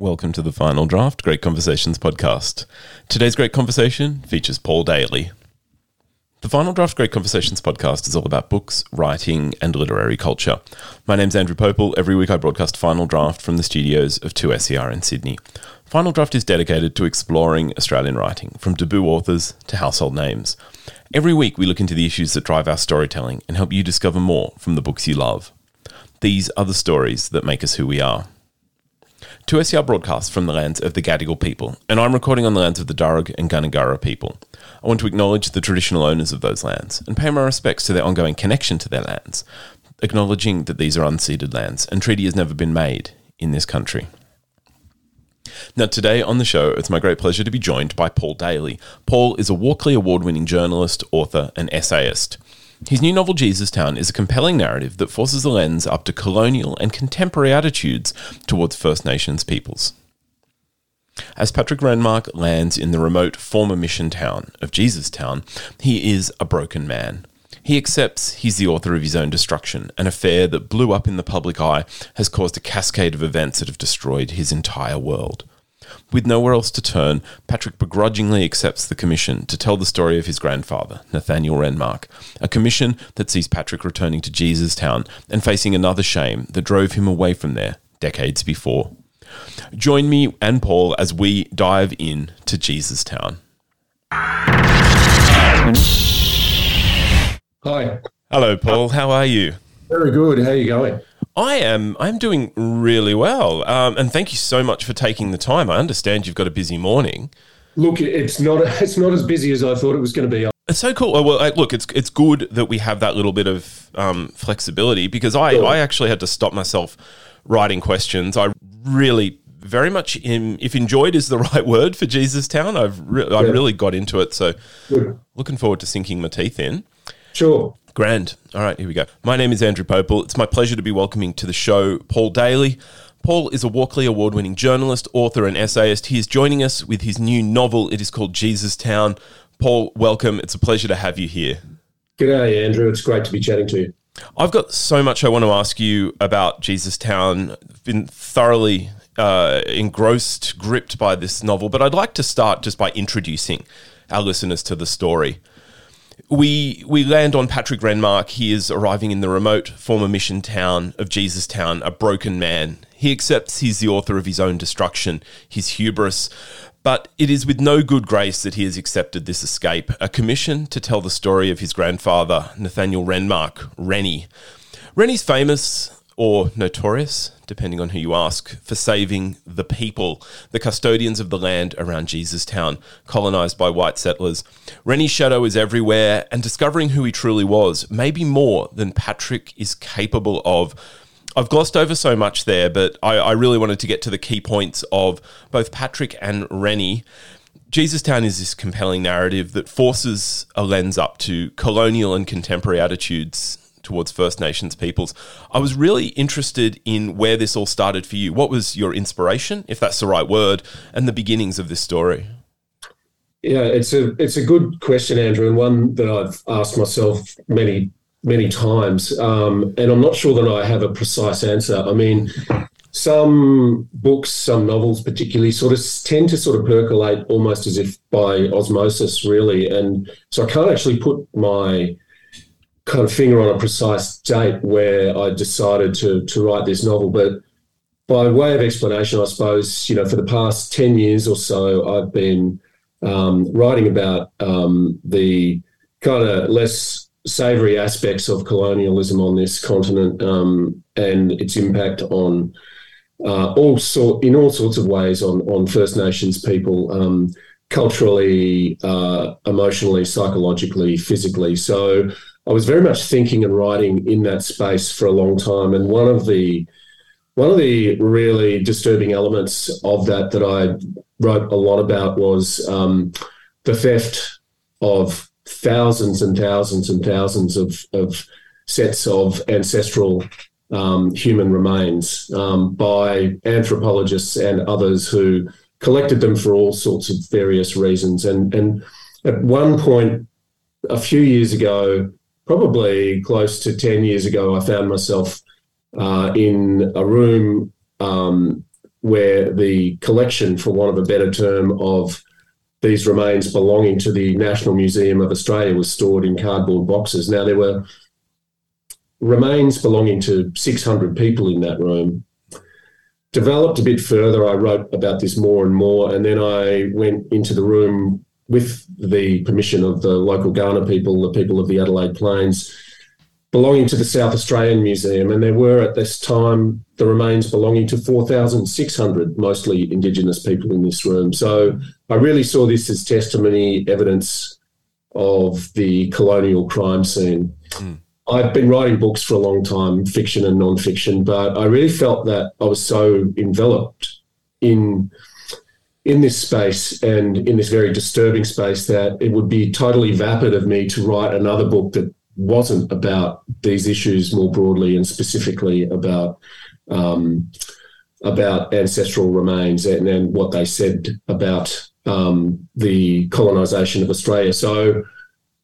Welcome to the Final Draft Great Conversations podcast. Today's great conversation features Paul Daley. The Final Draft Great Conversations podcast is all about books, writing, and literary culture. My name's Andrew Pople. Every week I broadcast Final Draft from the studios of 2SER in Sydney. Final Draft is dedicated to exploring Australian writing, from debut authors to household names. Every week we look into the issues that drive our storytelling and help you discover more from the books you love. These are the stories that make us who we are. 2SER broadcasts from the lands of the Gadigal people, and I'm recording on the lands of the Darug and Gundungurra people. I want to acknowledge the traditional owners of those lands and pay my respects to their ongoing connection to their lands, acknowledging that these are unceded lands and treaty has never been made in this country. Now, today on the show, it's my great pleasure to be joined by Paul Daley. Paul is a Walkley Award winning journalist, author, and essayist. His new novel, Jesus Town, is a compelling narrative that forces the lens up to colonial and contemporary attitudes towards First Nations peoples. As Patrick Renmark lands in the remote former mission town of Jesus Town, he is a broken man. He accepts he's the author of his own destruction, an affair that blew up in the public eye has caused a cascade of events that have destroyed his entire world. With nowhere else to turn, Patrick begrudgingly accepts the commission to tell the story of his grandfather, Nathaniel Renmark, a commission that sees Patrick returning to Jesus Town and facing another shame that drove him away from there decades before. Join me and Paul as we dive in to Jesus Town. Hi. Hello, Paul. How are you? Very good. How are you going? I am. I'm doing really well, um, and thank you so much for taking the time. I understand you've got a busy morning. Look, it's not it's not as busy as I thought it was going to be. It's so cool. Well, look, it's it's good that we have that little bit of um, flexibility because I Sure. I actually had to stop myself writing questions. I really very much in, if enjoyed is the right word for Jesus Town. I've re- I really got into it, so Good. looking forward to sinking my teeth in. Sure. Grand. All right, here we go. My name is Andrew Pople. It's my pleasure to be welcoming to the show Paul Daley. Paul is a Walkley Award winning journalist, author, and essayist. He is joining us with his new novel. It is called Jesus Town. Paul, welcome. It's a pleasure to have you here. G'day, Andrew. It's great to be chatting to you. I've got so much I want to ask you about Jesus Town. I've been thoroughly uh, engrossed, gripped by this novel, but I'd like to start just by introducing our listeners to the story. We we land on Patrick Renmark. He is arriving in the remote former mission town of Jesus Town, a broken man. He accepts he's the author of his own destruction, his hubris, but it is with no good grace that he has accepted this escape, a commission to tell the story of his grandfather, Nathaniel Renmark, Rennie. Rennie's famous or notorious, depending on who you ask, for saving the people, the custodians of the land around Jesus Town, colonized by white settlers. Rennie's shadow is everywhere, and discovering who he truly was, maybe more than Patrick is capable of. I've glossed over so much there, but I, I really wanted to get to the key points of both Patrick and Rennie. Jesus Town is this compelling narrative that forces a lens up to colonial and contemporary attitudes towards First Nations peoples. I was really interested in where this all started for you. What was your inspiration, if that's the right word, and the beginnings of this story? Yeah, it's a it's a good question, Andrew, and one that I've asked myself many many times, um, and I'm not sure that I have a precise answer. I mean, some books, some novels, particularly, sort of tend to sort of percolate almost as if by osmosis, really, and so I can't actually put my kind of finger on a precise date where I decided to to write this novel, but by way of explanation, I suppose you know for the past ten years or so, I've been um, writing about um, the kind of less savoury aspects of colonialism on this continent um, and its impact on uh, all sort in all sorts of ways on on First Nations people, um, culturally, uh, emotionally, psychologically, physically. So I was very much thinking and writing in that space for a long time, and one of the one of the really disturbing elements of that that I wrote a lot about was um, the theft of thousands and thousands and thousands of, of sets of ancestral um, human remains um, by anthropologists and others who collected them for all sorts of various reasons. And, and at one point, a few years ago, probably close to 10 years ago, I found myself uh, in a room um, where the collection, for want of a better term, of these remains belonging to the National Museum of Australia was stored in cardboard boxes. Now, there were remains belonging to 600 people in that room. Developed a bit further, I wrote about this more and more, and then I went into the room with the permission of the local Kaurna people, the people of the Adelaide Plains, belonging to the South Australian Museum, and there were at this time the remains belonging to 4,600 mostly Indigenous people in this room. So I really saw this as testimony, evidence of the colonial crime scene. Mm. I've been writing books for a long time, fiction and non-fiction, but I really felt that I was so enveloped in in this space and in this very disturbing space that it would be totally vapid of me to write another book that wasn't about these issues more broadly and specifically about um, about ancestral remains and, and what they said about um, the colonization of Australia. So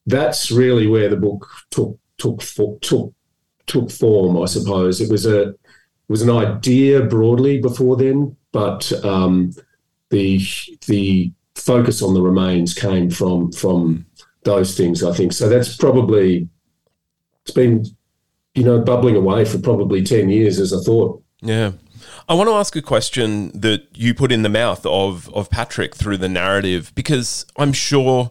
that's really where the book took took took took form. I suppose it was a it was an idea broadly before then, but um, the the focus on the remains came from from those things. I think so. That's probably it's been, you know, bubbling away for probably 10 years as a thought. Yeah. I want to ask a question that you put in the mouth of, of Patrick through the narrative, because I'm sure,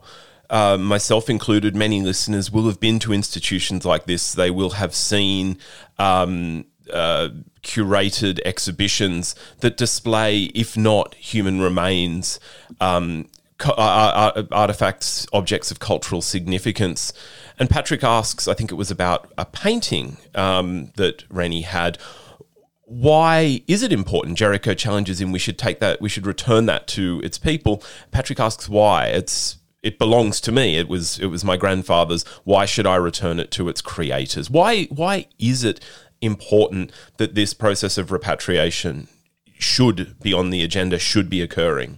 uh, myself included, many listeners will have been to institutions like this. They will have seen um, uh, curated exhibitions that display, if not human remains, um, artifacts, objects of cultural significance. And Patrick asks, I think it was about a painting um, that Rennie had. Why is it important? Jericho challenges him. We should take that. We should return that to its people. Patrick asks why. It's it belongs to me. It was it was my grandfather's. Why should I return it to its creators? Why why is it important that this process of repatriation should be on the agenda? Should be occurring?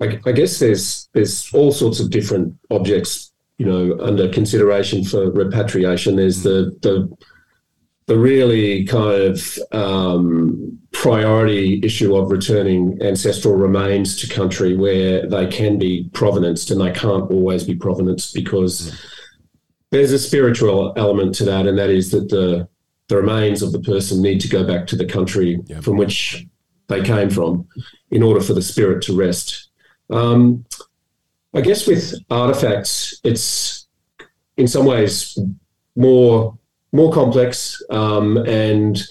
I, I guess there's there's all sorts of different objects, you know, under consideration for repatriation. There's the the the really kind of um, priority issue of returning ancestral remains to country where they can be provenanced and they can't always be provenanced because mm. there's a spiritual element to that, and that is that the the remains of the person need to go back to the country yep. from which they came from in order for the spirit to rest. Um, I guess with artifacts, it's in some ways more more complex, um, and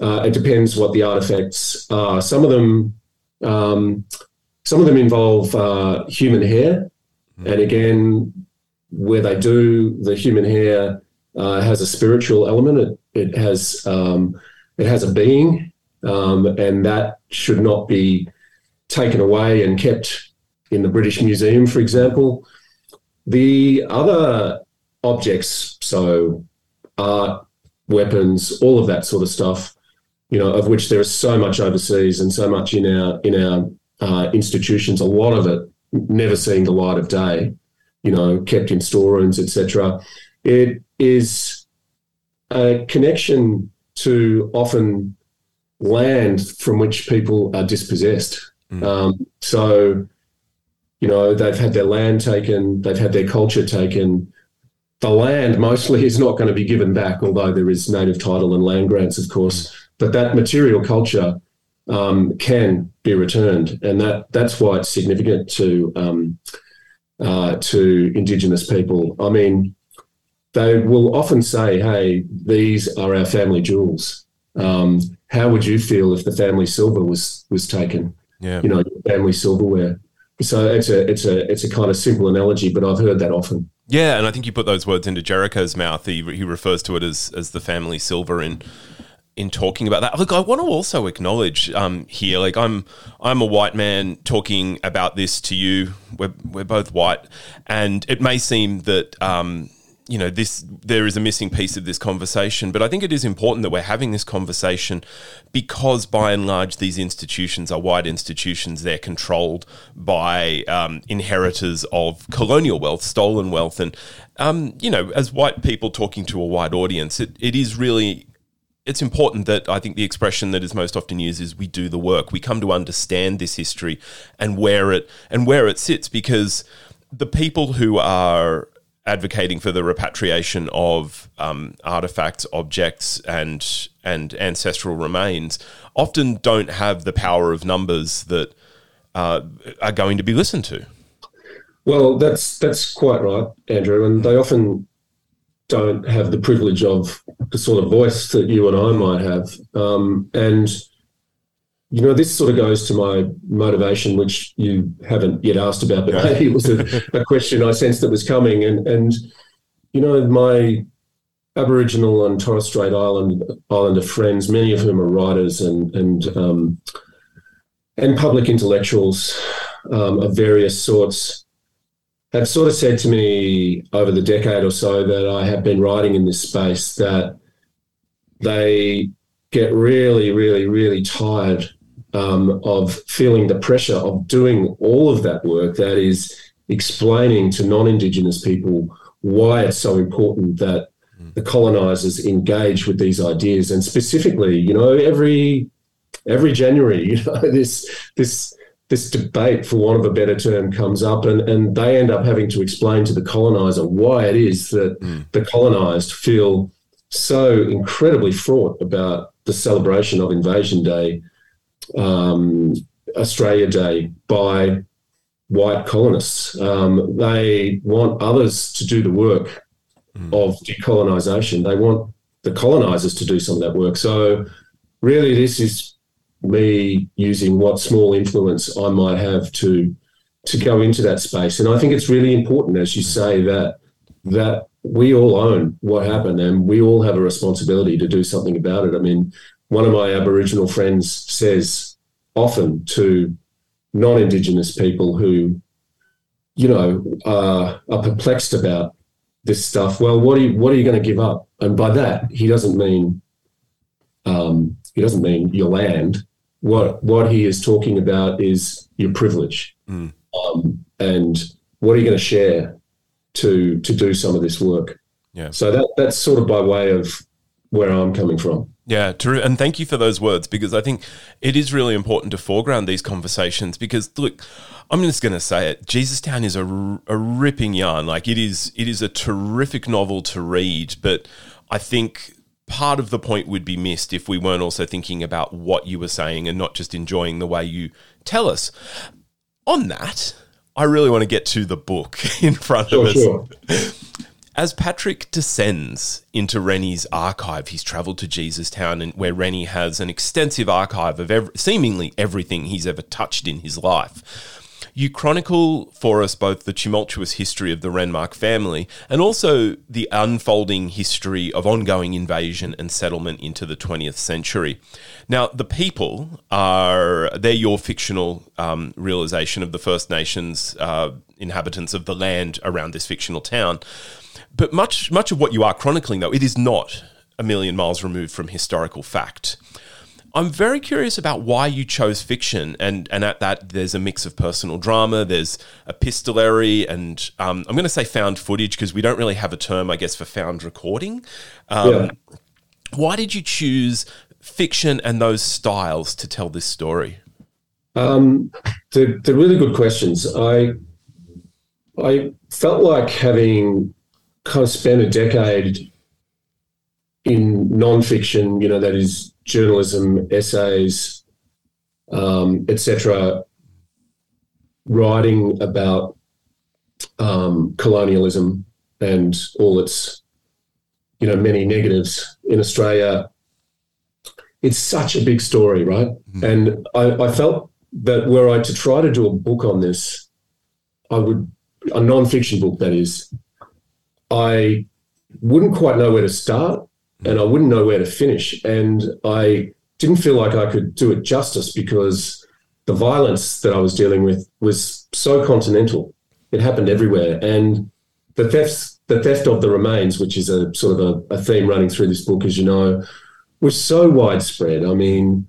uh, it depends what the artifacts are. Some of them, um, some of them involve uh, human hair, mm. and again, where they do, the human hair uh, has a spiritual element. It, it has um, it has a being, um, and that should not be taken away and kept in the British Museum, for example. The other objects, so art, weapons, all of that sort of stuff, you know, of which there is so much overseas and so much in our in our uh, institutions. A lot of it never seeing the light of day, you know, kept in storerooms, etc. It is a connection to often land from which people are dispossessed. Mm. Um, so you know, they've had their land taken, they've had their culture taken. The land mostly is not going to be given back, although there is native title and land grants, of course. But that material culture um, can be returned, and that that's why it's significant to um, uh, to Indigenous people. I mean, they will often say, "Hey, these are our family jewels." Um, how would you feel if the family silver was was taken? Yeah. You know, family silverware. So it's a it's a it's a kind of simple analogy, but I've heard that often. Yeah, and I think you put those words into Jericho's mouth. He he refers to it as as the family silver in in talking about that. Look, I want to also acknowledge um, here, like I'm I'm a white man talking about this to you. We're we're both white, and it may seem that. Um, you know this there is a missing piece of this conversation. But i think it is important that we're having this conversation because by and large these institutions are white institutions. They're controlled by um, inheritors of colonial wealth stolen wealth. And um, you know as white people talking to a white audience it, it is really it's important that I think the expression that is most often used is we do the work. We come to understand this history and where it and where it sits because the people who are advocating for the repatriation of um, artifacts, objects, and and ancestral remains often don't have the power of numbers that uh, are going to be listened to. Well, that's that's quite right, Andrew, and they often don't have the privilege of the sort of voice that you and I might have. Um, and, you know, this sort of goes to my motivation, which you haven't yet asked about, but maybe it was a, a question I sensed that was coming. And, and, you know, my Aboriginal and Torres Strait Island Islander friends, many of whom are writers and, and, um, and public intellectuals um, of various sorts, have sort of said to me over the decade or so that I have been writing in this space that they get really, really, really tired um, of feeling the pressure of doing all of that work that is explaining to non Indigenous people why it's so important that the colonizers engage with these ideas. And specifically, you know, every every January, you know, this this this debate, for want of a better term, comes up, and, and they end up having to explain to the colonizer why it is that mm. the colonized feel so incredibly fraught about the celebration of Invasion Day, um, Australia Day, by white colonists. Um, they want others to do the work mm. of decolonisation. They want the colonizers to do some of that work. So, really, this is me using what small influence I might have to to go into that space. And I think it's really important, as you say, that that we all own what happened and we all have a responsibility to do something about it. I mean, one of my Aboriginal friends says often to non-Indigenous people who, you know, are, are perplexed about this stuff. Well, what are you what are you going to give up? And by that, he doesn't mean um, he doesn't mean your land what what he is talking about is your privilege, mm. um, and what are you going to share to to do some of this work? Yeah. So that that's sort of by way of where I'm coming from. Yeah, true. And thank you for those words because I think it is really important to foreground these conversations because look, I'm just going to say it. Jesustown is a, a ripping yarn. Like it is, it is a terrific novel to read, but I think part of the point would be missed if we weren't also thinking about what you were saying and not just enjoying the way you tell us. On that, I really want to get to the book in front sure, of us. Sure. As Patrick descends into Rennie's archive, he's travelled to Jesustown, and where Rennie has an extensive archive of seemingly everything he's ever touched in his life. You chronicle for us both the tumultuous history of the Renmark family and also the unfolding history of ongoing invasion and settlement into the 20th century. Now, the people are, they're your fictional um, realization of the First Nations uh, inhabitants of the land around this fictional town. But much, much of what you are chronicling, though, it is not a million miles removed from historical fact. I'm very curious about why you chose fiction, and and at that there's a mix of personal drama, there's epistolary, and um, I'm going to say found footage because we don't really have a term, I guess, for found recording. Um, yeah. Why did you choose fiction and those styles to tell this story? Um, they're, they're really good questions. I I felt like having kind of spent a decade in nonfiction, you know, that is journalism, essays, um, etc., writing about um, colonialism and all its, you know, many negatives in Australia. It's such a big story, right? Mm-hmm. And I, I felt that were I to try to do a book on this, I would a non-fiction book that is, I wouldn't quite know where to start and I wouldn't know where to finish. And I didn't feel like I could do it justice because the violence that I was dealing with was so continental. It happened everywhere. And the theft, the theft of the remains, which is a sort of a, a theme running through this book, as you know, was so widespread. I mean,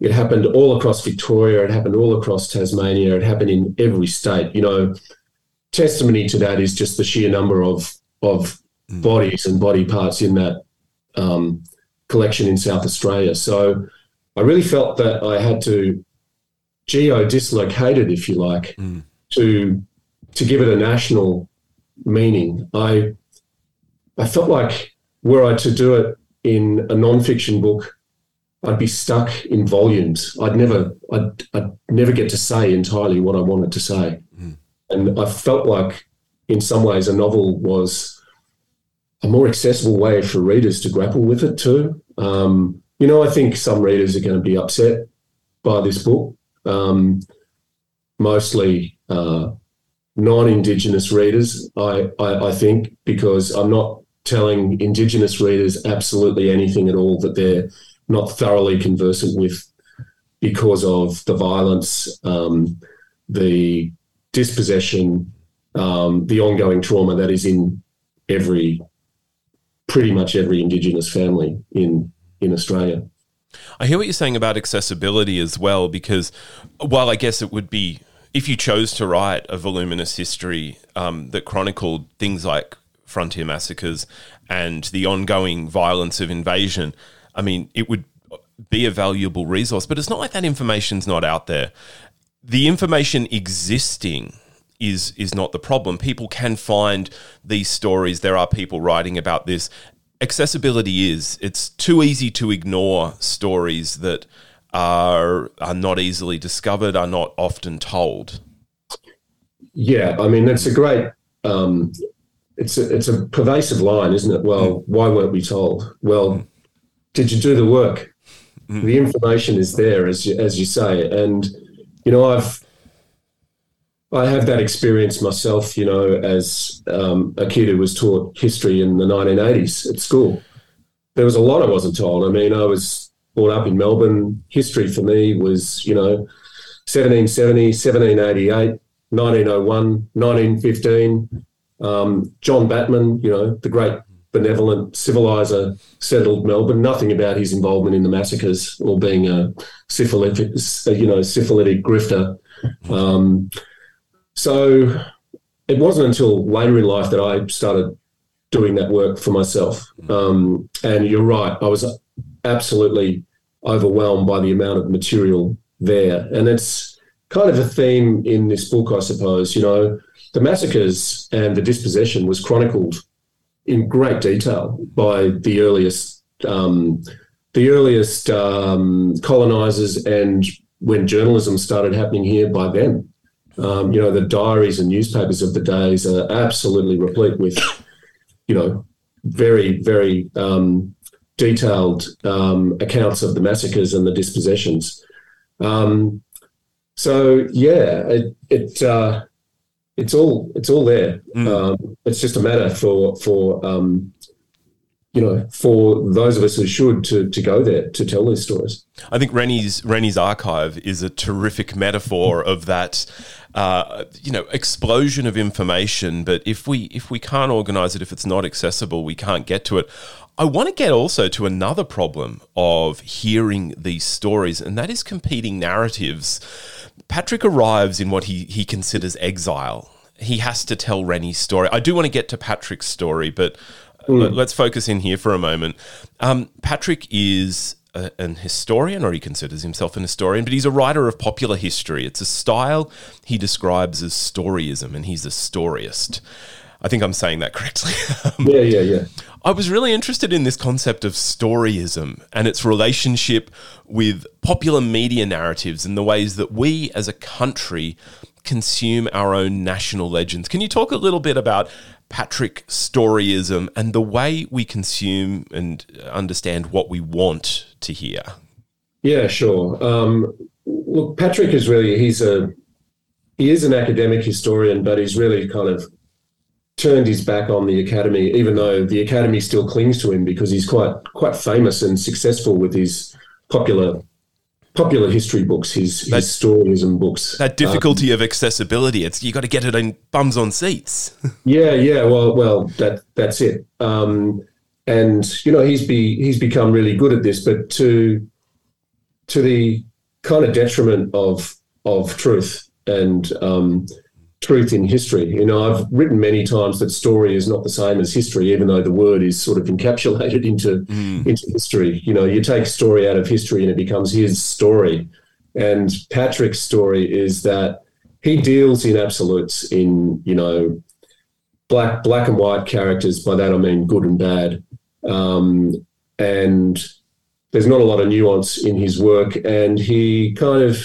it happened all across Victoria, it happened all across Tasmania, it happened in every state. You know, testimony to that is just the sheer number of of mm. bodies and body parts in that um, collection in South Australia. So I really felt that I had to geo dislocate it, if you like, mm. to to give it a national meaning. I I felt like were I to do it in a non-fiction book, I'd be stuck in volumes. I'd never I'd, I'd never get to say entirely what I wanted to say. Mm. And I felt like in some ways a novel was a more accessible way for readers to grapple with it too. Um, you know, I think some readers are going to be upset by this book, um, mostly uh, non-Indigenous readers. I, I, I think because I'm not telling Indigenous readers absolutely anything at all that they're not thoroughly conversant with because of the violence, um, the dispossession, um, the ongoing trauma that is in every, pretty much every Indigenous family in in Australia. I hear what you're saying about accessibility as well, because while I guess it would be if you chose to write a voluminous history um, that chronicled things like frontier massacres and the ongoing violence of invasion, I mean, it would be a valuable resource. But it's not like that information's not out there. The information existing is is not the problem. People can find these stories. There are people writing about this. Accessibility is. It's too easy to ignore stories that are are not easily discovered, are not often told. Yeah, I mean that's a great. Um, it's a it's a pervasive line, isn't it? Well, mm. why weren't we told? Well, mm. did you do the work? Mm. The information is there, as you, as you say, and you know I've I have that experience myself, you know, as um, a kid who was taught history in the 1980s at school. There was a lot I wasn't told. I mean, I was brought up in Melbourne. History for me was, you know, 1770, 1788, 1901, 1915. Um, John Batman, you know, the great benevolent civilizer, settled Melbourne. Nothing about his involvement in the massacres or being a syphilitic, you know, syphilitic grifter. Um, so it wasn't until later in life that I started doing that work for myself. Um, and you're right, I was absolutely overwhelmed by the amount of material there. And it's kind of a theme in this book, I suppose. You know, the massacres and the dispossession was chronicled in great detail by the earliest. Um, the earliest um, colonizers and when journalism started happening here by them. Um, you know, the diaries and newspapers of the days are absolutely replete with, you know, very, very um, detailed um, accounts of the massacres and the dispossessions. Um, so yeah, it, it uh, it's all it's all there. Mm. it's just a matter for for um, you know, for those of us who should to, to go there to tell these stories. I think Rennie's Rennie's archive is a terrific metaphor of that, uh, you know, explosion of information. But if we if we can't organize it, if it's not accessible, we can't get to it. I want to get also to another problem of hearing these stories, and that is competing narratives. Patrick arrives in what he he considers exile. He has to tell Rennie's story. I do want to get to Patrick's story, but Mm. Let's focus in here for a moment. Um, Patrick is a, an historian, or he considers himself an historian, but he's a writer of popular history. It's a style he describes as storyism, and he's a storyist. I think I'm saying that correctly. Um, yeah, yeah, yeah. I was really interested in this concept of storyism and its relationship with popular media narratives and the ways that we as a country consume our own national legends. Can you talk a little bit about Patrick storyism and the way we consume and understand what we want to hear? Yeah, sure. Um, look, Patrick is really he's a he is an academic historian, but he's really kind of turned his back on the academy, even though the academy still clings to him because he's quite quite famous and successful with his popular popular history books, his, that, his storyism books. That difficulty um, of accessibility. It's you got to get it in bums on seats. yeah, yeah. Well, well, that that's it. Um, and you know, he's be he's become really good at this, but to to the kind of detriment of of truth and um, truth in history. You know, I've written many times that story is not the same as history, even though the word is sort of encapsulated into mm. into history. You know, you take story out of history and it becomes his story. And Patrick's story is that he deals in absolutes, in you know, black black and white characters. By that I mean good and bad. Um, and there's not a lot of nuance in his work, and he kind of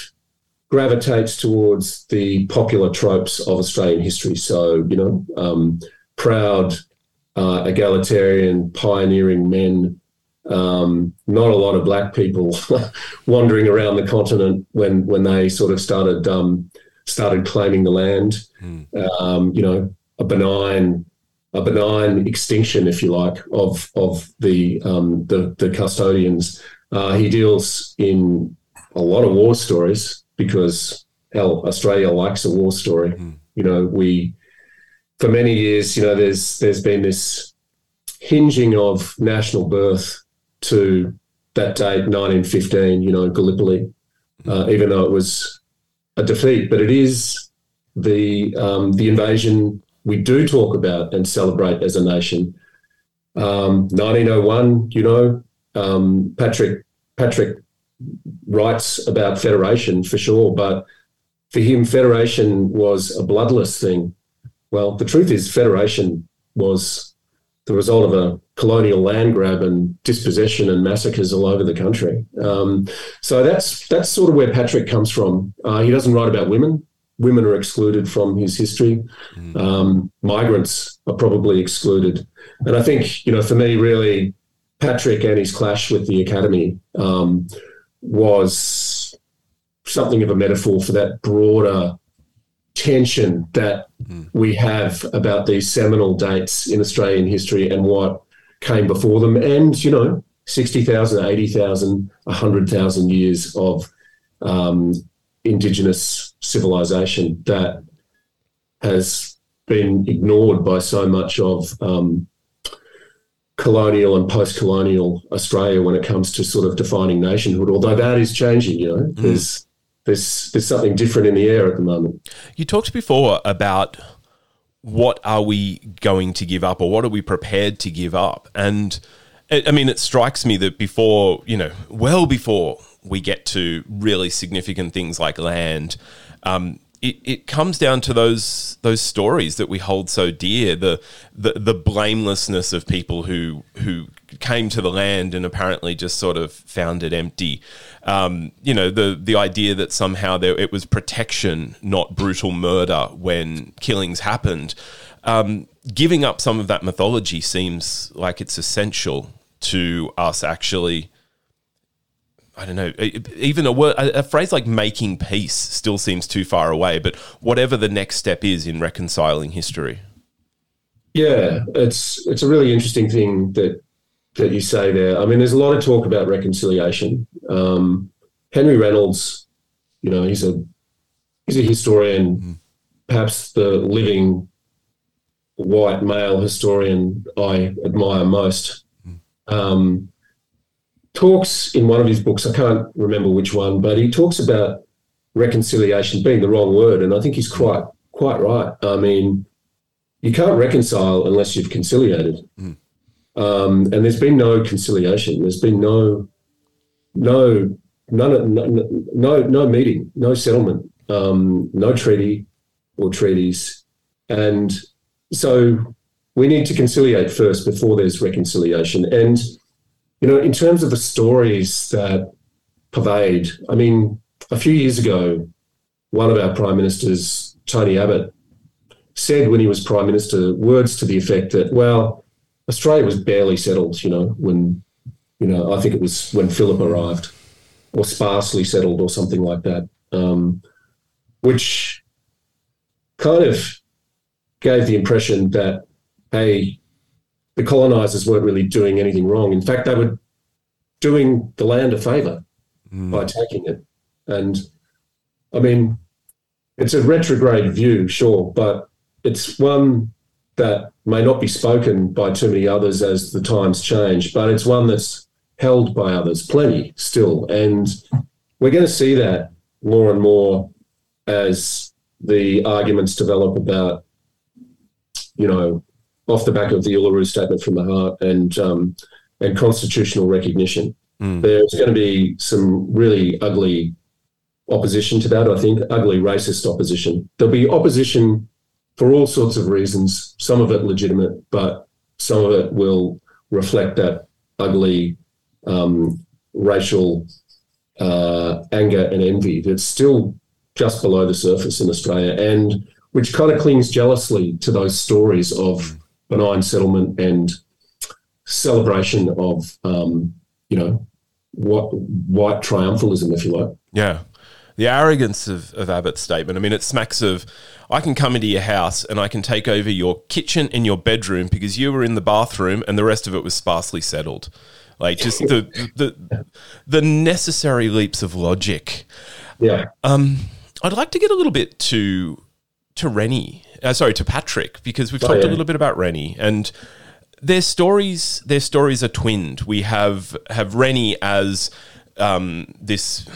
gravitates towards the popular tropes of Australian history. So, you know, um, proud, uh, egalitarian, pioneering men. Um, not a lot of black people wandering around the continent when when they sort of started um, started claiming the land. Mm. you know, a benign a benign extinction, if you like, of of the um, the, the, custodians. Uh, he deals in a lot of war stories because hell, Australia likes a war story. Mm. You know, we for many years, you know, there's there's been this hinging of national birth to that date, 1915. You know, Gallipoli, hmm. uh, even though it was a defeat, but it is the um, the invasion we do talk about and celebrate as a nation. Um, 1901, you know, um, Patrick Patrick writes about federation for sure, but for him, federation was a bloodless thing. Well, the truth is, federation was the result of a colonial land grab and dispossession and massacres all over the country. Um, so that's that's sort of where Patrick comes from. Uh, he doesn't write about women. Women are excluded from his history. Mm. Um, migrants are probably excluded. And I think, you know, for me, really, Patrick and his clash with the academy um, was something of a metaphor for that broader tension that mm. we have about these seminal dates in Australian history and what came before them. And, you know, 60,000, 80,000, 100,000 years of um, Indigenous civilization that has been ignored by so much of um, colonial and post-colonial Australia when it comes to sort of defining nationhood. Although that is changing, you know, mm. there's there's there's something different in the air at the moment. You talked before about what are we going to give up, or what are we prepared to give up, and I mean, it strikes me that before you know, well before we get to really significant things like land. Um, it, it comes down to those those stories that we hold so dear the, the the blamelessness of people who who came to the land and apparently just sort of found it empty. Um, you know the the idea that somehow there it was protection not brutal murder when killings happened. Um, giving up some of that mythology seems like it's essential to us actually I don't know. Even a word, a phrase like "making peace" still seems too far away. But whatever the next step is in reconciling history. Yeah, it's it's a really interesting thing that that you say there. I mean, there's a lot of talk about reconciliation. Um, Henry Reynolds, you know, he's a he's a historian, mm. perhaps the living white male historian I admire most. Mm. Um, talks in one of his books, I can't remember which one, but he talks about reconciliation being the wrong word. And I think he's quite quite right. I mean, you can't reconcile unless you've conciliated. Mm. Um, and there's been no conciliation. There's been no no none no no, no meeting, no settlement, um, no treaty or treaties. And so we need to conciliate first before there's reconciliation. And you know, in terms of the stories that pervade, I mean, a few years ago, one of our prime ministers, Tony Abbott, said when he was prime minister words to the effect that, well, Australia was barely settled, you know, when, you know, I think it was when Phillip arrived, or sparsely settled, or something like that, um, which kind of gave the impression that, hey, the colonizers weren't really doing anything wrong. In fact, they were doing the land a favor mm. by taking it. And I mean, it's a retrograde view, sure, but it's one that may not be spoken by too many others as the times change, but it's one that's held by others plenty still. And we're going to see that more and more as the arguments develop about, you know, off the back of the Uluru Statement from the Heart and um, and constitutional recognition. Mm. There's going to be some really ugly opposition to that. I think ugly racist opposition. There'll be opposition for all sorts of reasons. Some of it legitimate, but some of it will reflect that ugly um, racial uh, anger and envy that's still just below the surface in Australia, and which kind of clings jealously to those stories of benign settlement and celebration of, um, you know, what white triumphalism, if you like. Yeah. The arrogance of, of Abbott's statement. I mean, it smacks of I can come into your house and I can take over your kitchen and your bedroom because you were in the bathroom and the rest of it was sparsely settled. Like just the the the necessary leaps of logic. Yeah. Um, I'd like to get a little bit to to Rennie. Uh, sorry, to Patrick because we've oh, talked yeah. a little bit about Rennie and their stories their stories are twinned. We have have Rennie as um, this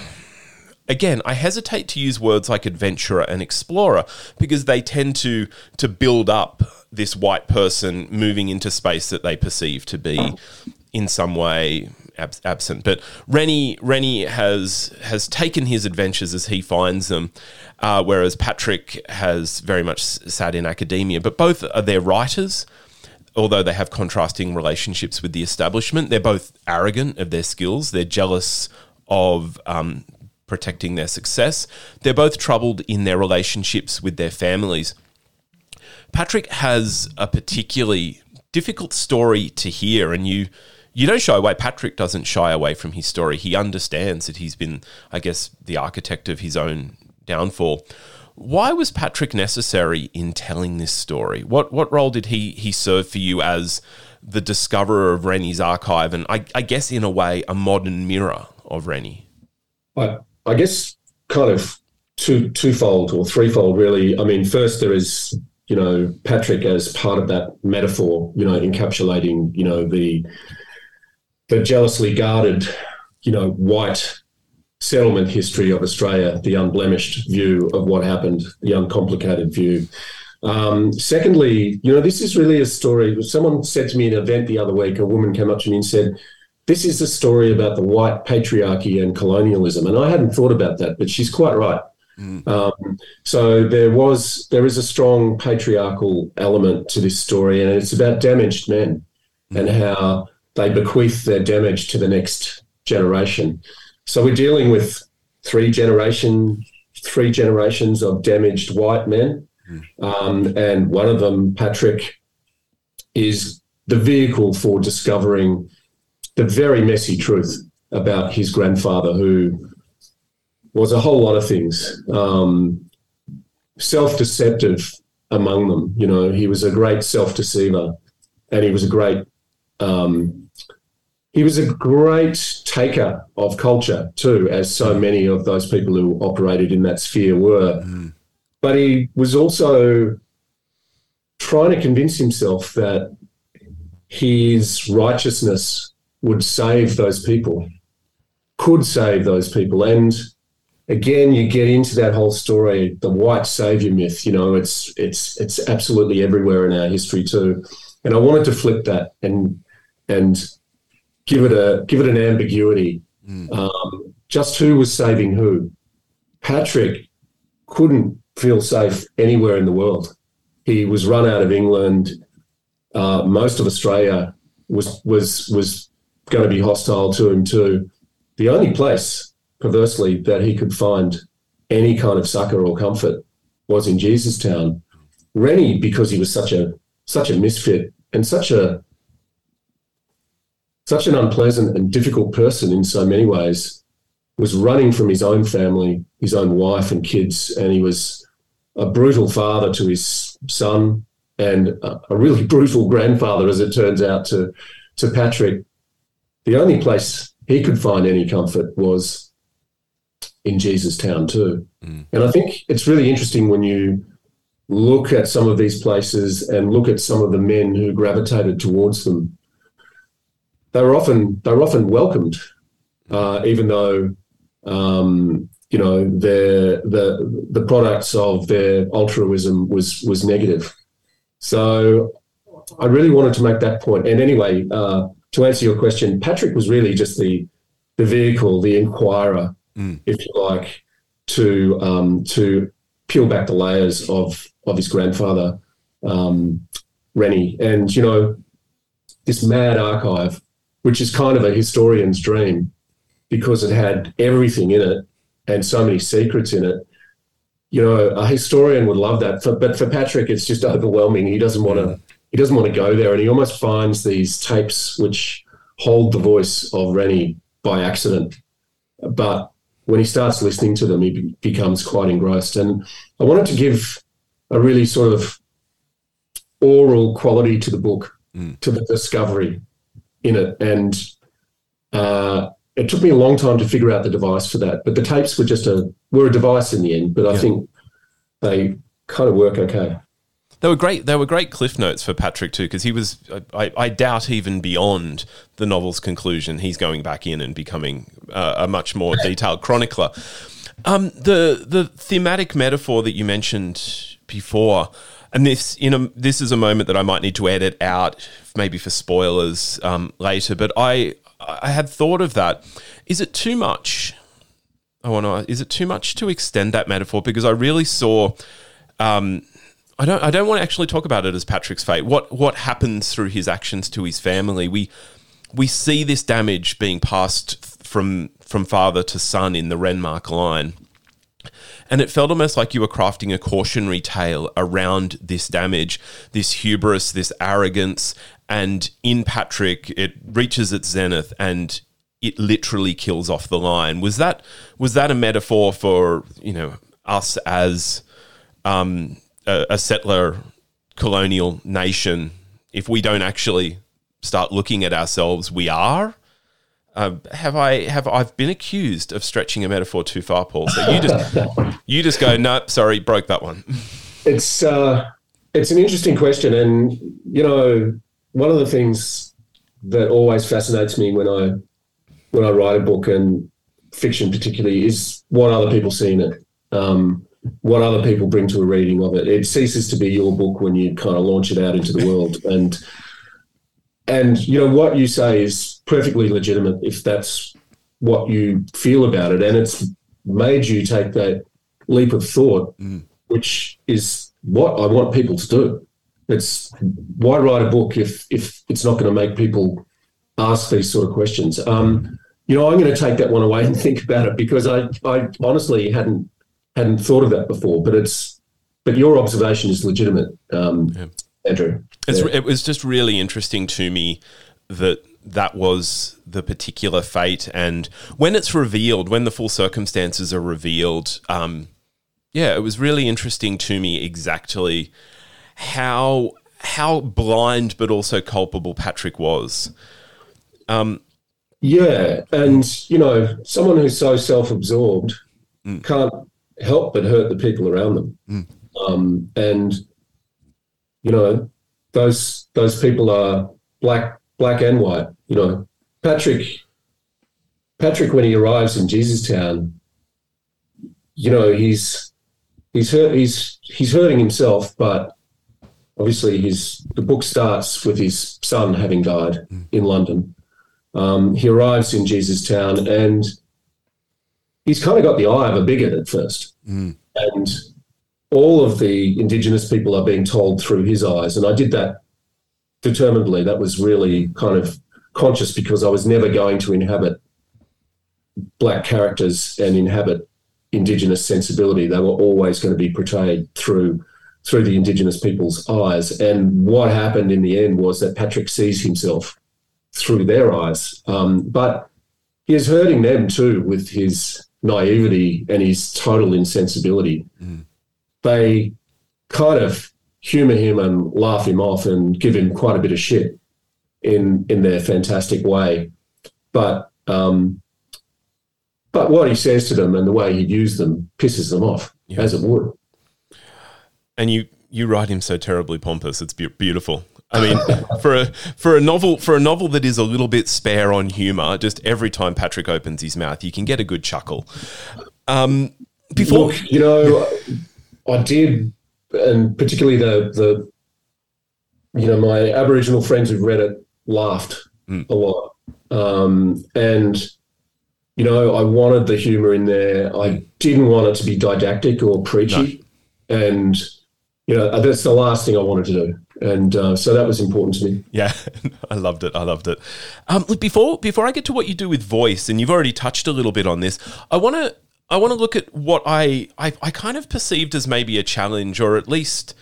again, I hesitate to use words like adventurer and explorer because they tend to to build up this white person moving into space that they perceive to be in some way ab- absent. But Rennie Rennie has has taken his adventures as he finds them, uh, whereas Patrick has very much sat in academia. But both are their writers although they have contrasting relationships with the establishment, they're both arrogant of their skills. They're jealous of um, protecting their success. They're both troubled in their relationships with their families. Patrick has a particularly difficult story to hear, and you you don't shy away. Patrick doesn't shy away from his story. He understands that he's been, I guess, the architect of his own downfall. Why was Patrick necessary in telling this story? What what role did he he serve for you as the discoverer of Rennie's archive, and I, I guess in a way a modern mirror of Rennie? I I guess kind of two twofold or threefold really. I mean, first there is you know Patrick as part of that metaphor, you know, encapsulating you know the the jealously guarded, you know, white settlement history of Australia, the unblemished view of what happened, the uncomplicated view. Um, secondly, you know, this is really a story. Someone said to me in an event the other week, a woman came up to me and said, This is a story about the white patriarchy and colonialism. And I hadn't thought about that, but she's quite right. Mm. Um, so there was there is a strong patriarchal element to this story, and it's about damaged men mm. and how they bequeath their damage to the next generation. So we're dealing with three generation, three generations of damaged white men, mm. um, and one of them, Patrick, is the vehicle for discovering the very messy truth about his grandfather, who was a whole lot of things, um, self-deceptive among them. You know, he was a great self-deceiver, and he was a great um, he was a great taker of culture too, as so many of those people who operated in that sphere were. Mm. But he was also trying to convince himself that his righteousness would save those people, could save those people. And again, you get into that whole story, the white savior myth. You know, it's it's it's absolutely everywhere in our history too. And I wanted to flip that and and give it a give it an ambiguity. Mm. Um, just who was saving who? Patrick couldn't feel safe anywhere in the world. He was run out of England. Uh, most of Australia was was was going to be hostile to him too. The only place, perversely, that he could find any kind of succor or comfort was in Jesus Town. Rennie, because he was such a such a misfit and such a such an unpleasant and difficult person in so many ways, was running from his own family, his own wife and kids, and he was a brutal father to his son and a, really brutal grandfather, as it turns out, to to Patrick. The only place he could find any comfort was in Jesus Town, too. Mm. And I think it's really interesting when you look at some of these places and look at some of the men who gravitated towards them they were often they were often welcomed, uh, even though um, you know, their the the products of their altruism was was negative. So I really wanted to make that point. And anyway, uh, to answer your question, Patrick was really just the the vehicle, the inquirer, mm. if you like, to um, to peel back the layers of of his grandfather, um, Rennie, and you know this mad archive, which is kind of a historian's dream, because it had everything in it and so many secrets in it. You know, a historian would love that, for, but for Patrick, it's just overwhelming. He doesn't want to. He doesn't want to go there, and he almost finds these tapes which hold the voice of Rennie by accident. But when he starts listening to them, he be- becomes quite engrossed. And I wanted to give a really sort of oral quality to the book, mm. to the discovery in it. And uh, it took me a long time to figure out the device for that. But the tapes were just a were a device in the end. But I think they kind of work okay. They were great. They were great cliff notes for Patrick too, because he was. I, I, doubt even beyond the novel's conclusion, he's going back in and becoming uh, a much more detailed chronicler. Um, the the thematic metaphor that you mentioned before, and this you know this is a moment that I might need to edit out, maybe for spoilers um, later. But I I had thought of that. Is it too much? I want to. Is it too much to extend that metaphor? Because I really saw. Um, I don't I don't want to actually talk about it as Patrick's fate. What what happens through his actions to his family? We we see this damage being passed from from father to son in the Renmark line. And it felt almost like you were crafting a cautionary tale around this damage, this hubris, this arrogance. And in Patrick, it reaches its zenith and it literally kills off the line. Was that was that a metaphor for you know us as um, a, a settler colonial nation, if we don't actually start looking at ourselves, we are. Uh, have I have I've been accused of stretching a metaphor too far, Paul? So you just you just go, no, sorry, broke that one. It's uh, it's an interesting question, and you know, one of the things that always fascinates me when I when I write a book and fiction, particularly, is what other people see in it. Um, what other people bring to a reading of it. It ceases to be your book when you kind of launch it out into the world. And and you know what you say is perfectly legitimate if that's what you feel about it, and it's made you take that leap of thought, mm. which is what I want people to do. It's why write a book if if it's not going to make people ask these sort of questions. Um, you know, I'm going to take that one away and think about it because I I honestly hadn't hadn't thought of that before, but it's but your observation is legitimate, um, yeah. Andrew. Yeah. It was just really interesting to me that that was the particular fate, and when it's revealed, when the full circumstances are revealed, um, yeah, it was really interesting to me exactly how how blind but also culpable Patrick was. Um, yeah, and you know, someone who's so self-absorbed mm. can't help but hurt the people around them. Mm. Um, and you know, those those people are black, black and white. You know, Patrick, Patrick, when he arrives in Jesus Town, you know, he's he's hurt, he's he's hurting himself, but obviously his the book starts with his son having died mm. in London. Um, he arrives in Jesus Town and he's kind of got the eye of a bigot at first. Mm. And all of the Indigenous people are being told through his eyes. And I did that determinedly. That was really kind of conscious because I was never going to inhabit black characters and inhabit Indigenous sensibility. They were always going to be portrayed through through the Indigenous people's eyes. And what happened in the end was that Patrick sees himself through their eyes. Um, but he is hurting them too with his naivety and his total insensibility. Mm. They kind of humor him and laugh him off and give him quite a bit of shit in in their fantastic way. But um, but what he says to them and the way he used them pisses them off, yeah. as it would. And you you write him so terribly pompous. It's be- beautiful. I mean, for a for a novel for a novel that is a little bit spare on humor, just every time Patrick opens his mouth, you can get a good chuckle. Um, before Look, you know, I did, and particularly the the you know my Aboriginal friends who've read it laughed Mm. a lot, um, and you know I wanted the humour in there. I didn't want it to be didactic or preachy, and you know that's the last thing I wanted to do, and uh, so that was important to me. Yeah, I loved it. I loved it. Um, look, before before I get to what you do with voice, and you've already touched a little bit on this, I want to I want to look at what I, I I kind of perceived as maybe a challenge, or at least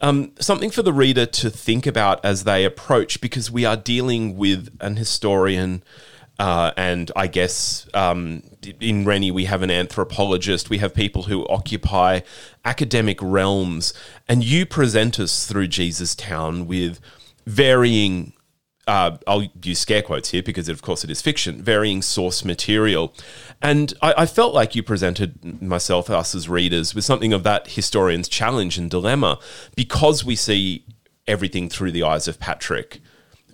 um, something for the reader to think about as they approach, because we are dealing with an historian. Uh, and I guess um, in Rennie, we have an anthropologist. We have people who occupy academic realms. And you present us through Jesus Town with varying, uh, I'll use scare quotes here because, of course, it is fiction, varying source material. And I, I felt like you presented myself, us as readers, with something of that historian's challenge and dilemma because we see everything through the eyes of Patrick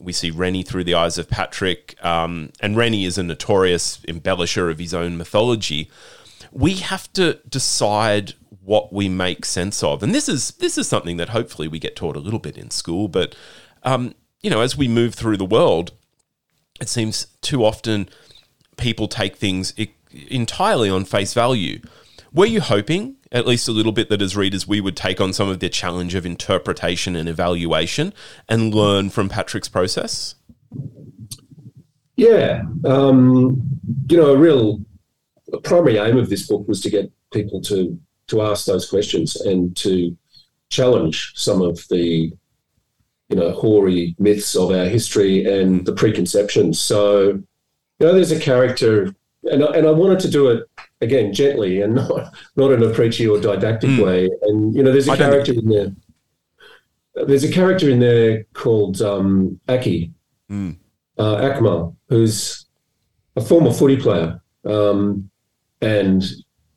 we see Rennie through the eyes of Patrick, um, and Rennie is a notorious embellisher of his own mythology. We have to decide what we make sense of, and this is this is something that hopefully we get taught a little bit in school. But um, you know, as we move through the world, it seems too often people take things entirely on face value. Were you hoping, at least a little bit, that as readers we would take on some of the challenge of interpretation and evaluation and learn from Patrick's process? Yeah, um, you know, a real a primary aim of this book was to get people to to ask those questions and to challenge some of the you know hoary myths of our history and the preconceptions. So, you know, there's a character, and I, and I wanted to do it again gently and not not in a preachy or didactic Mm. way. And you know, there's a I character in there. There's a character in there called um, Aki, Mm. uh, Akmal, who's a former footy player, um, and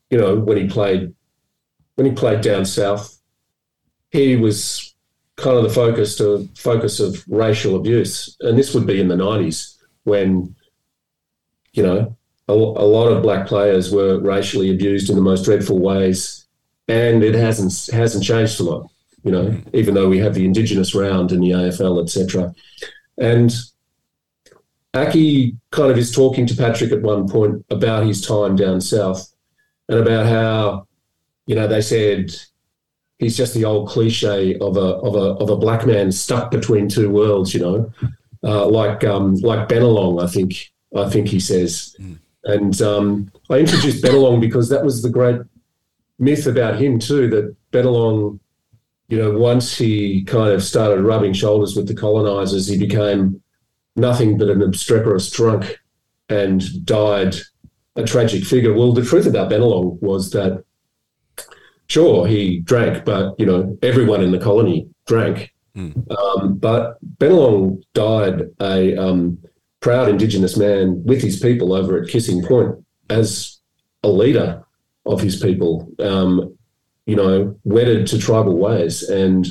you know when he played when he played down south, he was kind of the focus to focus of racial abuse, and this would be in the nineties when you know a, a lot of black players were racially abused in the most dreadful ways, and it hasn't hasn't changed a lot. You know, even though we have the Indigenous round in the AFL, etc. And Aki kind of is talking to Patrick at one point about his time down south and about how, you know, they said he's just the old cliche of a of a of a black man stuck between two worlds, you know, uh, like um, like Bennelong, I think I think he says. And um, I introduced Bennelong because that was the great myth about him too. That Bennelong, you know, once he kind of started rubbing shoulders with the colonizers, he became nothing but an obstreperous drunk and died a tragic figure. Well, the truth about Bennelong was that, sure, he drank, but, you know, everyone in the colony drank. Um, but Bennelong died a um, proud Indigenous man with his people over at Kissing Point as a leader of his people, um, you know, wedded to tribal ways and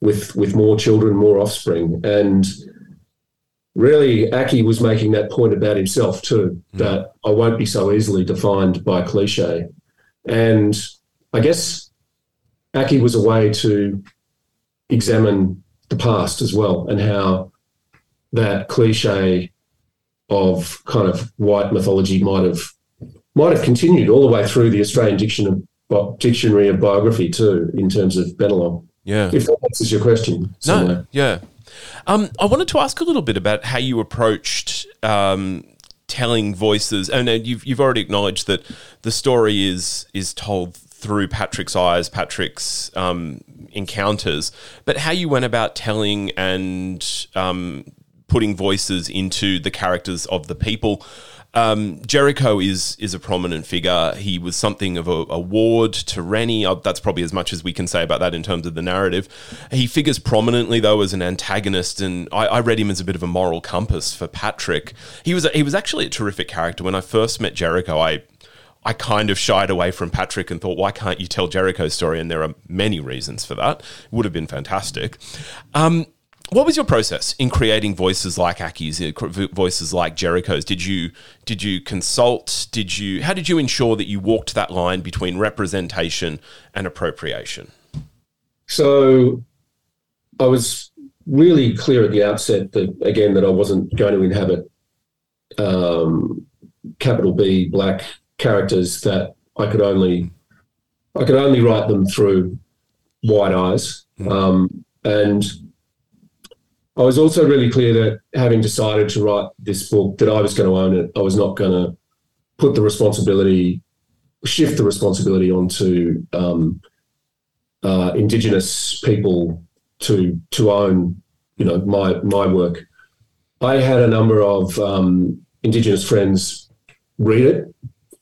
with with more children, more offspring. And really, Aki was making that point about himself too, that I won't be so easily defined by cliche. And I guess Aki was a way to examine the past as well and how that cliche of kind of white mythology might have might have continued all the way through the Australian Diction of, Dictionary of Biography too, in terms of Bennelong. Yeah. If that answers your question. somewhere. No, yeah. Um, I wanted to ask a little bit about how you approached um, telling voices, and uh, you've you've already acknowledged that the story is is told through Patrick's eyes, Patrick's um, encounters, but how you went about telling and um, putting voices into the characters of the people. Um, Jericho is is a prominent figure. He was something of a, a ward to Rennie. Uh, that's probably as much as we can say about that in terms of the narrative. He figures prominently though as an antagonist, and I, I read him as a bit of a moral compass for Patrick. He was a, he was actually a terrific character. When I first met Jericho, I I kind of shied away from Patrick and thought, why can't you tell Jericho's story? And there are many reasons for that. It would have been fantastic. Um, what was your process in creating voices like Aki's, uh, voices like Jericho's? Did you did you consult? Did you how did you ensure that you walked that line between representation and appropriation? So, I was really clear at the outset that again that I wasn't going to inhabit um, capital B black characters that I could only I could only write them through white eyes. Hmm. Um, and I was also really clear that having decided to write this book, that I was going to own it. I was not going to put the responsibility, shift the responsibility onto um, uh, Indigenous people to to own, you know, my my work. I had a number of um, Indigenous friends read it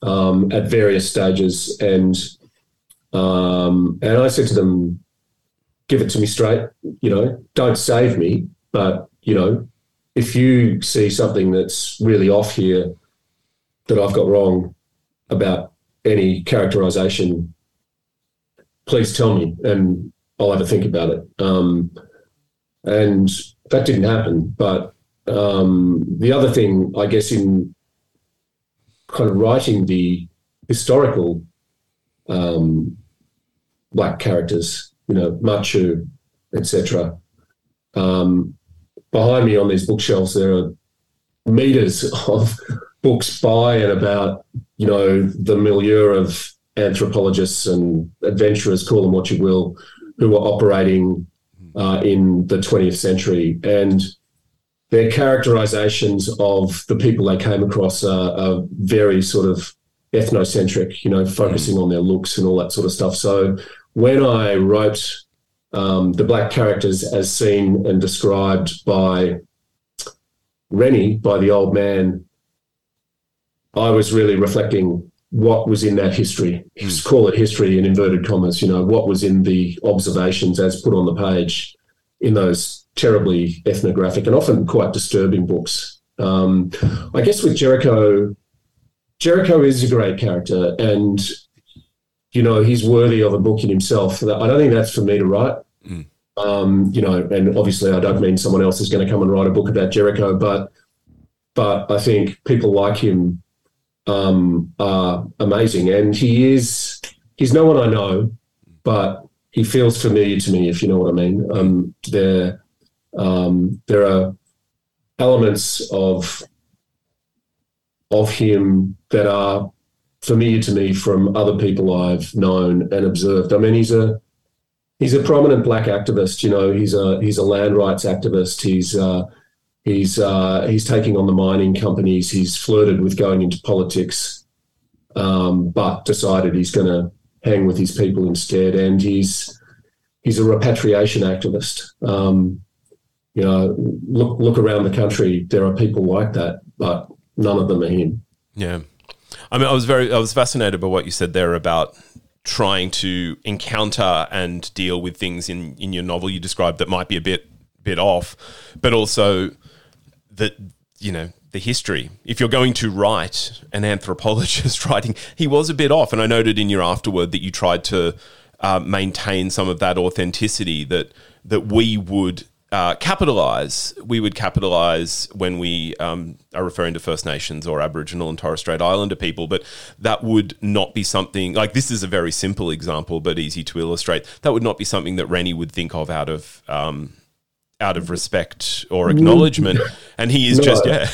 um, at various stages, and um, and I said to them, "Give it to me straight. You know, don't save me, but you know, if you see something that's really off here that I've got wrong about any characterization, please tell me, and I'll have a think about it." Um, and that didn't happen, but um, the other thing, I guess, in kind of writing the historical um, black characters, you know, Machu, etc. Um, behind me on these bookshelves, there are meters of books by and about, you know, the milieu of anthropologists and adventurers, call them what you will, who were operating uh, in the 20th century. And their characterizations of the people they came across are, are very sort of ethnocentric, you know, focusing on their looks and all that sort of stuff. So when I wrote um, the black characters as seen and described by Rennie, by the old man, I was really reflecting what was in that history. Just call it history in inverted commas, you know, what was in the observations as put on the page in those terribly ethnographic and often quite disturbing books. Um, I guess with Jericho, Jericho is a great character, and you know he's worthy of a book in himself. I don't think that's for me to write. Mm. Um, you know, and obviously I don't mean someone else is going to come and write a book about Jericho, but but I think people like him um, are amazing, and he is he's no one I know, but he feels familiar to me, if you know what I mean. Um, there um, there are elements of of him that are familiar to me from other people I've known and observed. I mean, he's a he's a prominent black activist. You know, he's a he's a land rights activist. He's uh, he's uh, he's taking on the mining companies. He's flirted with going into politics, um, but decided he's going to hang with his people instead. And he's he's a repatriation activist. Um, you know, look look around the country. There are people like that, but none of them are him. Yeah, I mean, I was very I was fascinated by what you said there about trying to encounter and deal with things in in your novel you described that might be a bit bit off, but also that you know the history. If you're going to write an anthropologist writing, he was a bit off, and I noted in your afterword that you tried to uh, maintain some of that authenticity that that we would uh, capitalize, we would capitalize when we um, are referring to First Nations or Aboriginal and Torres Strait Islander people, but that would not be something like this is a very simple example, but easy to illustrate. That would not be something that Rennie would think of out of. Um, out of respect or acknowledgement, and he is no. just yeah.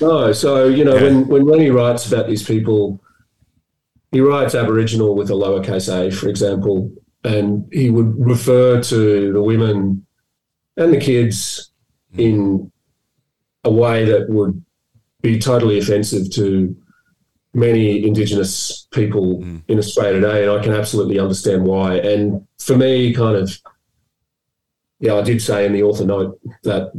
no, so you know yeah. when when Rennie writes about these people, he writes Aboriginal with a lowercase a, for example, and he would refer to the women and the kids in a way that would be totally offensive to many Indigenous people mm. in Australia today, and I can absolutely understand why. And for me, kind of, yeah, I did say in the author note that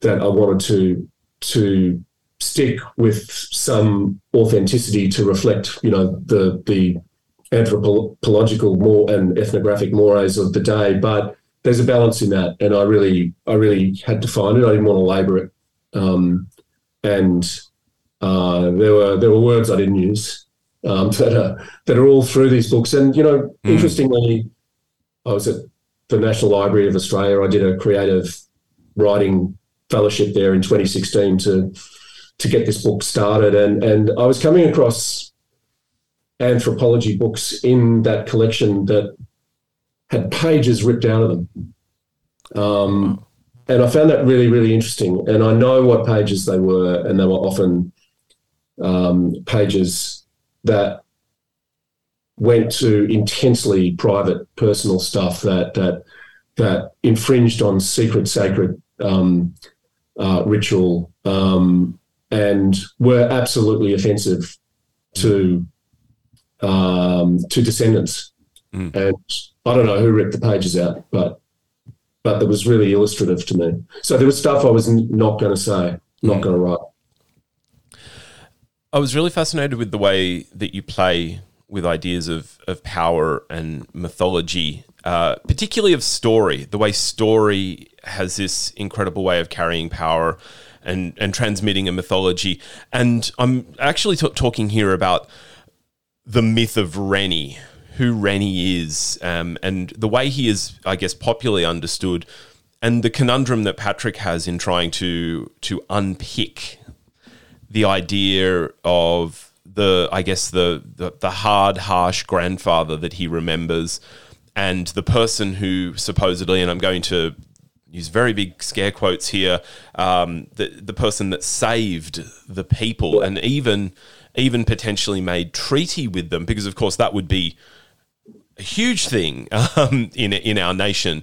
that I wanted to to stick with some authenticity to reflect, you know, the the anthropological more and ethnographic mores of the day, but there's a balance in that, and I really, I really had to find it. I didn't want to labour it, um, and uh, there were there were words I didn't use um, that are that are all through these books. And you know, mm. interestingly, I was at the National Library of Australia. I did a creative writing fellowship there in 2016 to to get this book started, and and I was coming across anthropology books in that collection that had pages ripped out of them. Um, and I found that really, really interesting. And I know what pages they were, and they were often um, pages that went to intensely private, personal stuff that that that infringed on secret, sacred um, uh, ritual, um, and were absolutely offensive to um, to descendants. Mm. And I don't know who ripped the pages out, but but that was really illustrative to me. So there was stuff I was not going to say, not going to write. I was really fascinated with the way that you play with ideas of, of power and mythology, uh, particularly of story. The way story has this incredible way of carrying power and, and transmitting a mythology. And I'm actually t- talking here about the myth of Rennie, who Rennie is, um, and the way he is, I guess, popularly understood, and the conundrum that Patrick has in trying to to unpick the idea of the, I guess, the, the, the hard, harsh grandfather that he remembers, and the person who supposedly, and I'm going to use very big scare quotes here, um, the the person that saved the people, and even even potentially made treaty with them, because of course that would be a huge thing um, in in our nation.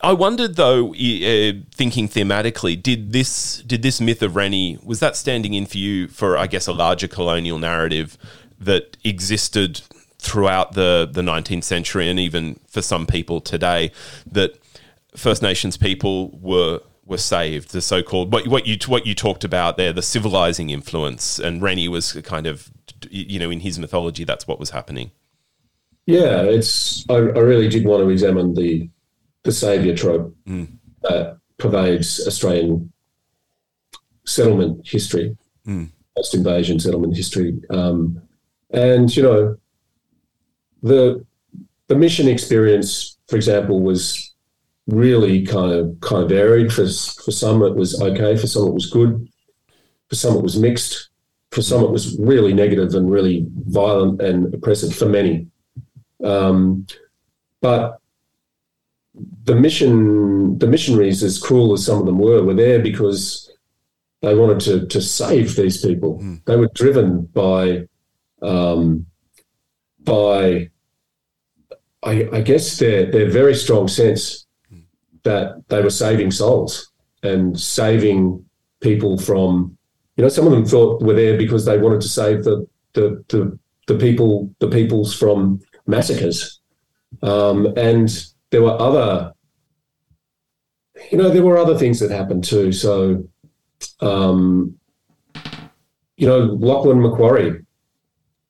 I wondered though, uh, thinking thematically, did this did this myth of Rennie was that standing in for you for I guess a larger colonial narrative that existed throughout the the 19th century and even for some people today that First Nations people were were saved the so-called what, what you what you talked about there the civilizing influence and Rennie was kind of you know in his mythology that's what was happening yeah it's I, I really did want to examine the the savior trope mm. that pervades Australian settlement history mm. post invasion settlement history um, and you know the the mission experience for example was really kind of kind of varied. For for some it was okay, for some it was good, for some it was mixed, for some it was really negative and really violent and oppressive for many. Um, but the mission, the missionaries, as cruel as some of them were, were there because they wanted to to save these people. Mm. They were driven by um, by I, I, guess their their very strong sense that they were saving souls and saving people from, you know, some of them thought were there because they wanted to save the the the, the people the peoples from massacres, um, and there were other, you know, there were other things that happened too. So, um, you know, Lachlan Macquarie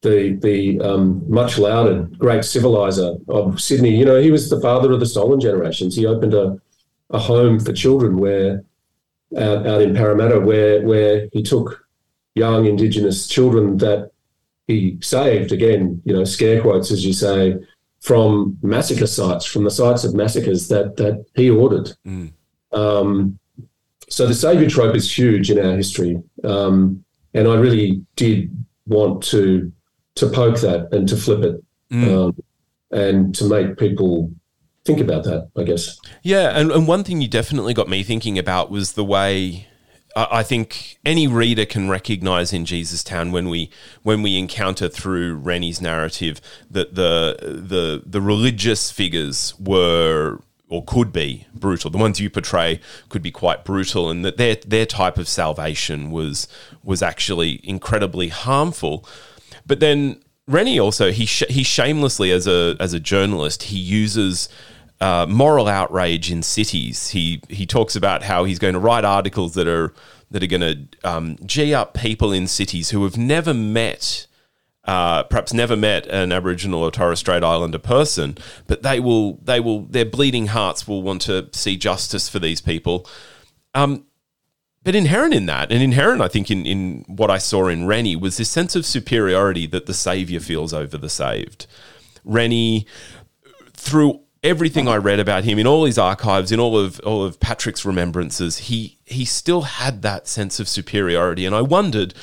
the the um, much lauded great civilizer of Sydney. You know, he was the father of the stolen generations. He opened a, a home for children where out, out in Parramatta where where he took young Indigenous children that he saved again, you know, scare quotes as you say, from massacre sites, from the sites of massacres that that he ordered. Mm. Um, so the savior trope is huge in our history, um, and I really did want to to poke that and to flip it mm. um, and to make people think about that, I guess. Yeah, and, and one thing you definitely got me thinking about was the way I think any reader can recognize in Jesus Town when we when we encounter through Rennie's narrative that the the the religious figures were or could be brutal. The ones you portray could be quite brutal, and that their their type of salvation was was actually incredibly harmful. But then Rennie also he sh- he shamelessly as a as a journalist he uses uh, moral outrage in cities. He he talks about how he's going to write articles that are that are going to um, g up people in cities who have never met. Uh, perhaps never met an Aboriginal or Torres Strait Islander person, but they will, they will, their bleeding hearts will want to see justice for these people. Um, but inherent in that, and inherent, I think, in, in what I saw in Rennie was this sense of superiority that the savior feels over the saved. Rennie, through everything I read about him in all his archives, in all of all of Patrick's remembrances, he he still had that sense of superiority, and I wondered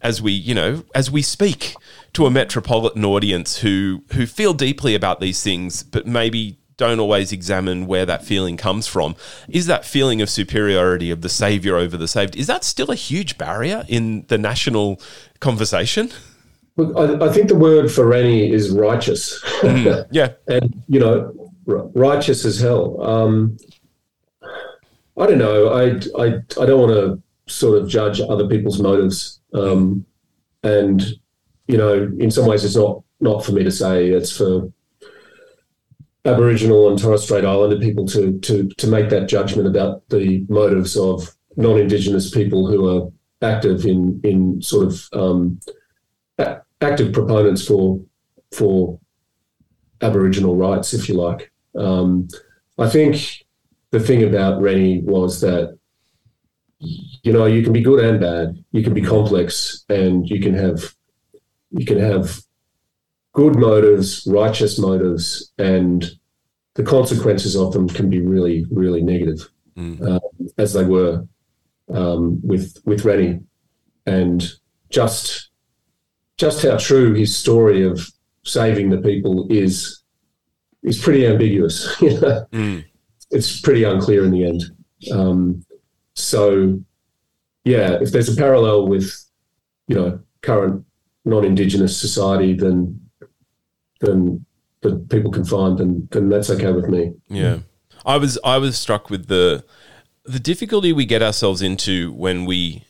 as we you know as we speak to a metropolitan audience who who feel deeply about these things, but maybe don't always examine where that feeling comes from. Is that feeling of superiority of the savior over the saved? Is that still a huge barrier in the national conversation? Look, I, I think the word for Rennie is righteous. Mm, yeah, and you know, righteous as hell. Um, I don't know. I I I don't want to sort of judge other people's motives. Um, and you know, in some ways, it's not not for me to say. It's for Aboriginal and Torres Strait Islander people to to to make that judgment about the motives of non-Indigenous people who are active in in sort of um, a- active proponents for for Aboriginal rights, if you like. Um, I think the thing about Rennie was that you know you can be good and bad, you can be complex, and you can have you can have good motives, righteous motives, and the consequences of them can be really, really negative, mm. uh, as they were um, with with Rennie, and just just how true his story of saving the people is is pretty ambiguous. mm. It's pretty unclear in the end. Um, so, yeah, if there's a parallel with you know current non-indigenous society, then then that people can find, then then that's okay with me. Yeah, I was I was struck with the the difficulty we get ourselves into when we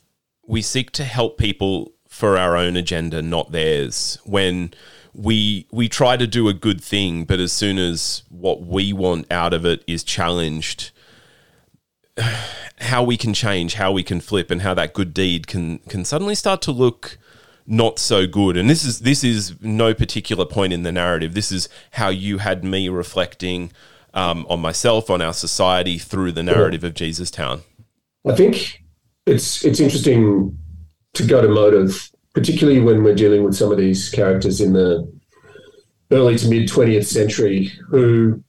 we seek to help people for our own agenda, not theirs. When we we try to do a good thing, but as soon as what we want out of it is challenged, how we can change, how we can flip, and how that good deed can can suddenly start to look not so good. And this is this is no particular point in the narrative. This is how you had me reflecting um, on myself, on our society through the narrative of Jesus Town. I think it's it's interesting to go to motive, particularly when we're dealing with some of these characters in the early to mid 20th century who,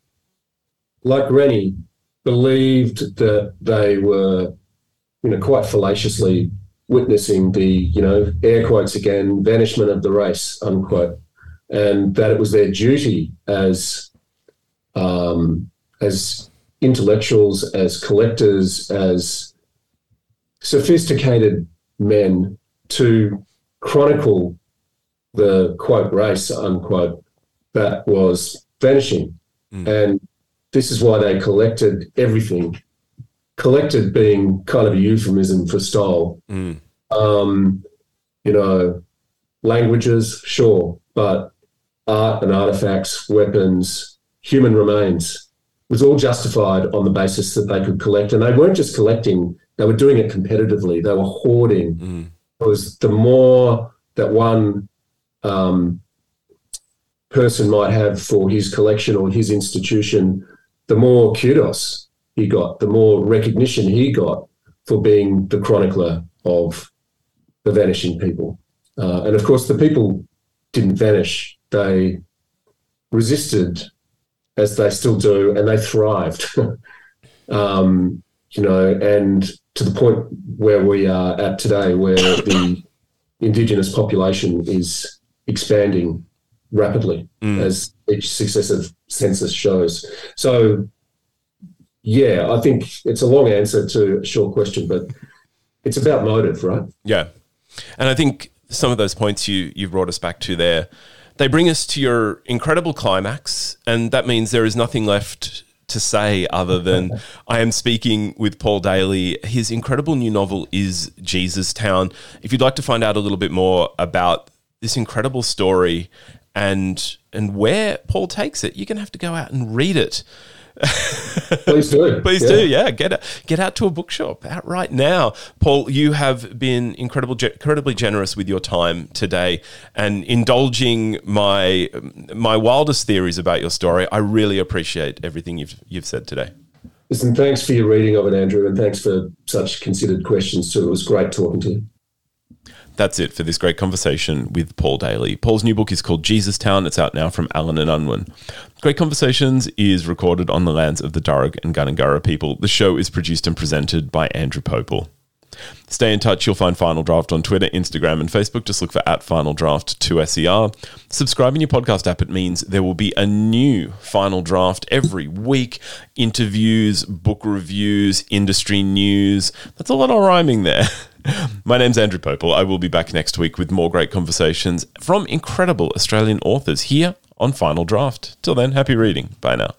like Rennie, believed that they were, you know, quite fallaciously witnessing the, you know, air quotes again, vanishment of the race, unquote, and that it was their duty as um, as intellectuals, as collectors, as sophisticated men to chronicle the quote race unquote that was vanishing. Mm. And this is why they collected everything collected being kind of a euphemism for stole. Mm. Um, you know, languages, sure, but art and artifacts, weapons, human remains was all justified on the basis that they could collect. And they weren't just collecting, they were doing it competitively. They were hoarding. Mm. Because the more that one um, person might have for his collection or his institution, the more kudos he got, the more recognition he got for being the chronicler of the vanishing people. Uh, and of course, the people didn't vanish, they resisted as they still do, and they thrived. um, you know, and to the point where we are at today, where the indigenous population is expanding rapidly mm. as each successive census shows. So yeah, I think it's a long answer to a short question, but it's about motive, right? Yeah. And I think some of those points you you brought us back to there, they bring us to your incredible climax, and that means there is nothing left to say other than I am speaking with Paul Daley. His incredible new novel is Jesus Town. If you'd like to find out a little bit more about this incredible story and and where Paul takes it, you're going to have to go out and read it. Please do. Please yeah. do. Yeah, get get out to a bookshop out right now. Paul, you have been incredible, incredibly generous with your time today and indulging my my wildest theories about your story. I really appreciate everything you've you've said today. Listen, thanks for your reading of it, Andrew, and thanks for such considered questions too. It was great talking to you. That's it for this great conversation with Paul Daley. Paul's new book is called Jesus Town. It's out now from Allen and Unwin. Great Conversations is recorded on the lands of the Darug and Gundungurra people. The show is produced and presented by Andrew Pople. Stay in touch. You'll find Final Draft on Twitter, Instagram, and Facebook. Just look for at Final Draft 2SER. Subscribe in your podcast app. It means there will be a new Final Draft every week. Interviews, book reviews, industry news. That's a lot of rhyming there. My name's Andrew Pople. I will be back next week with more great conversations from incredible Australian authors here on Final Draft. Till then, happy reading. Bye now.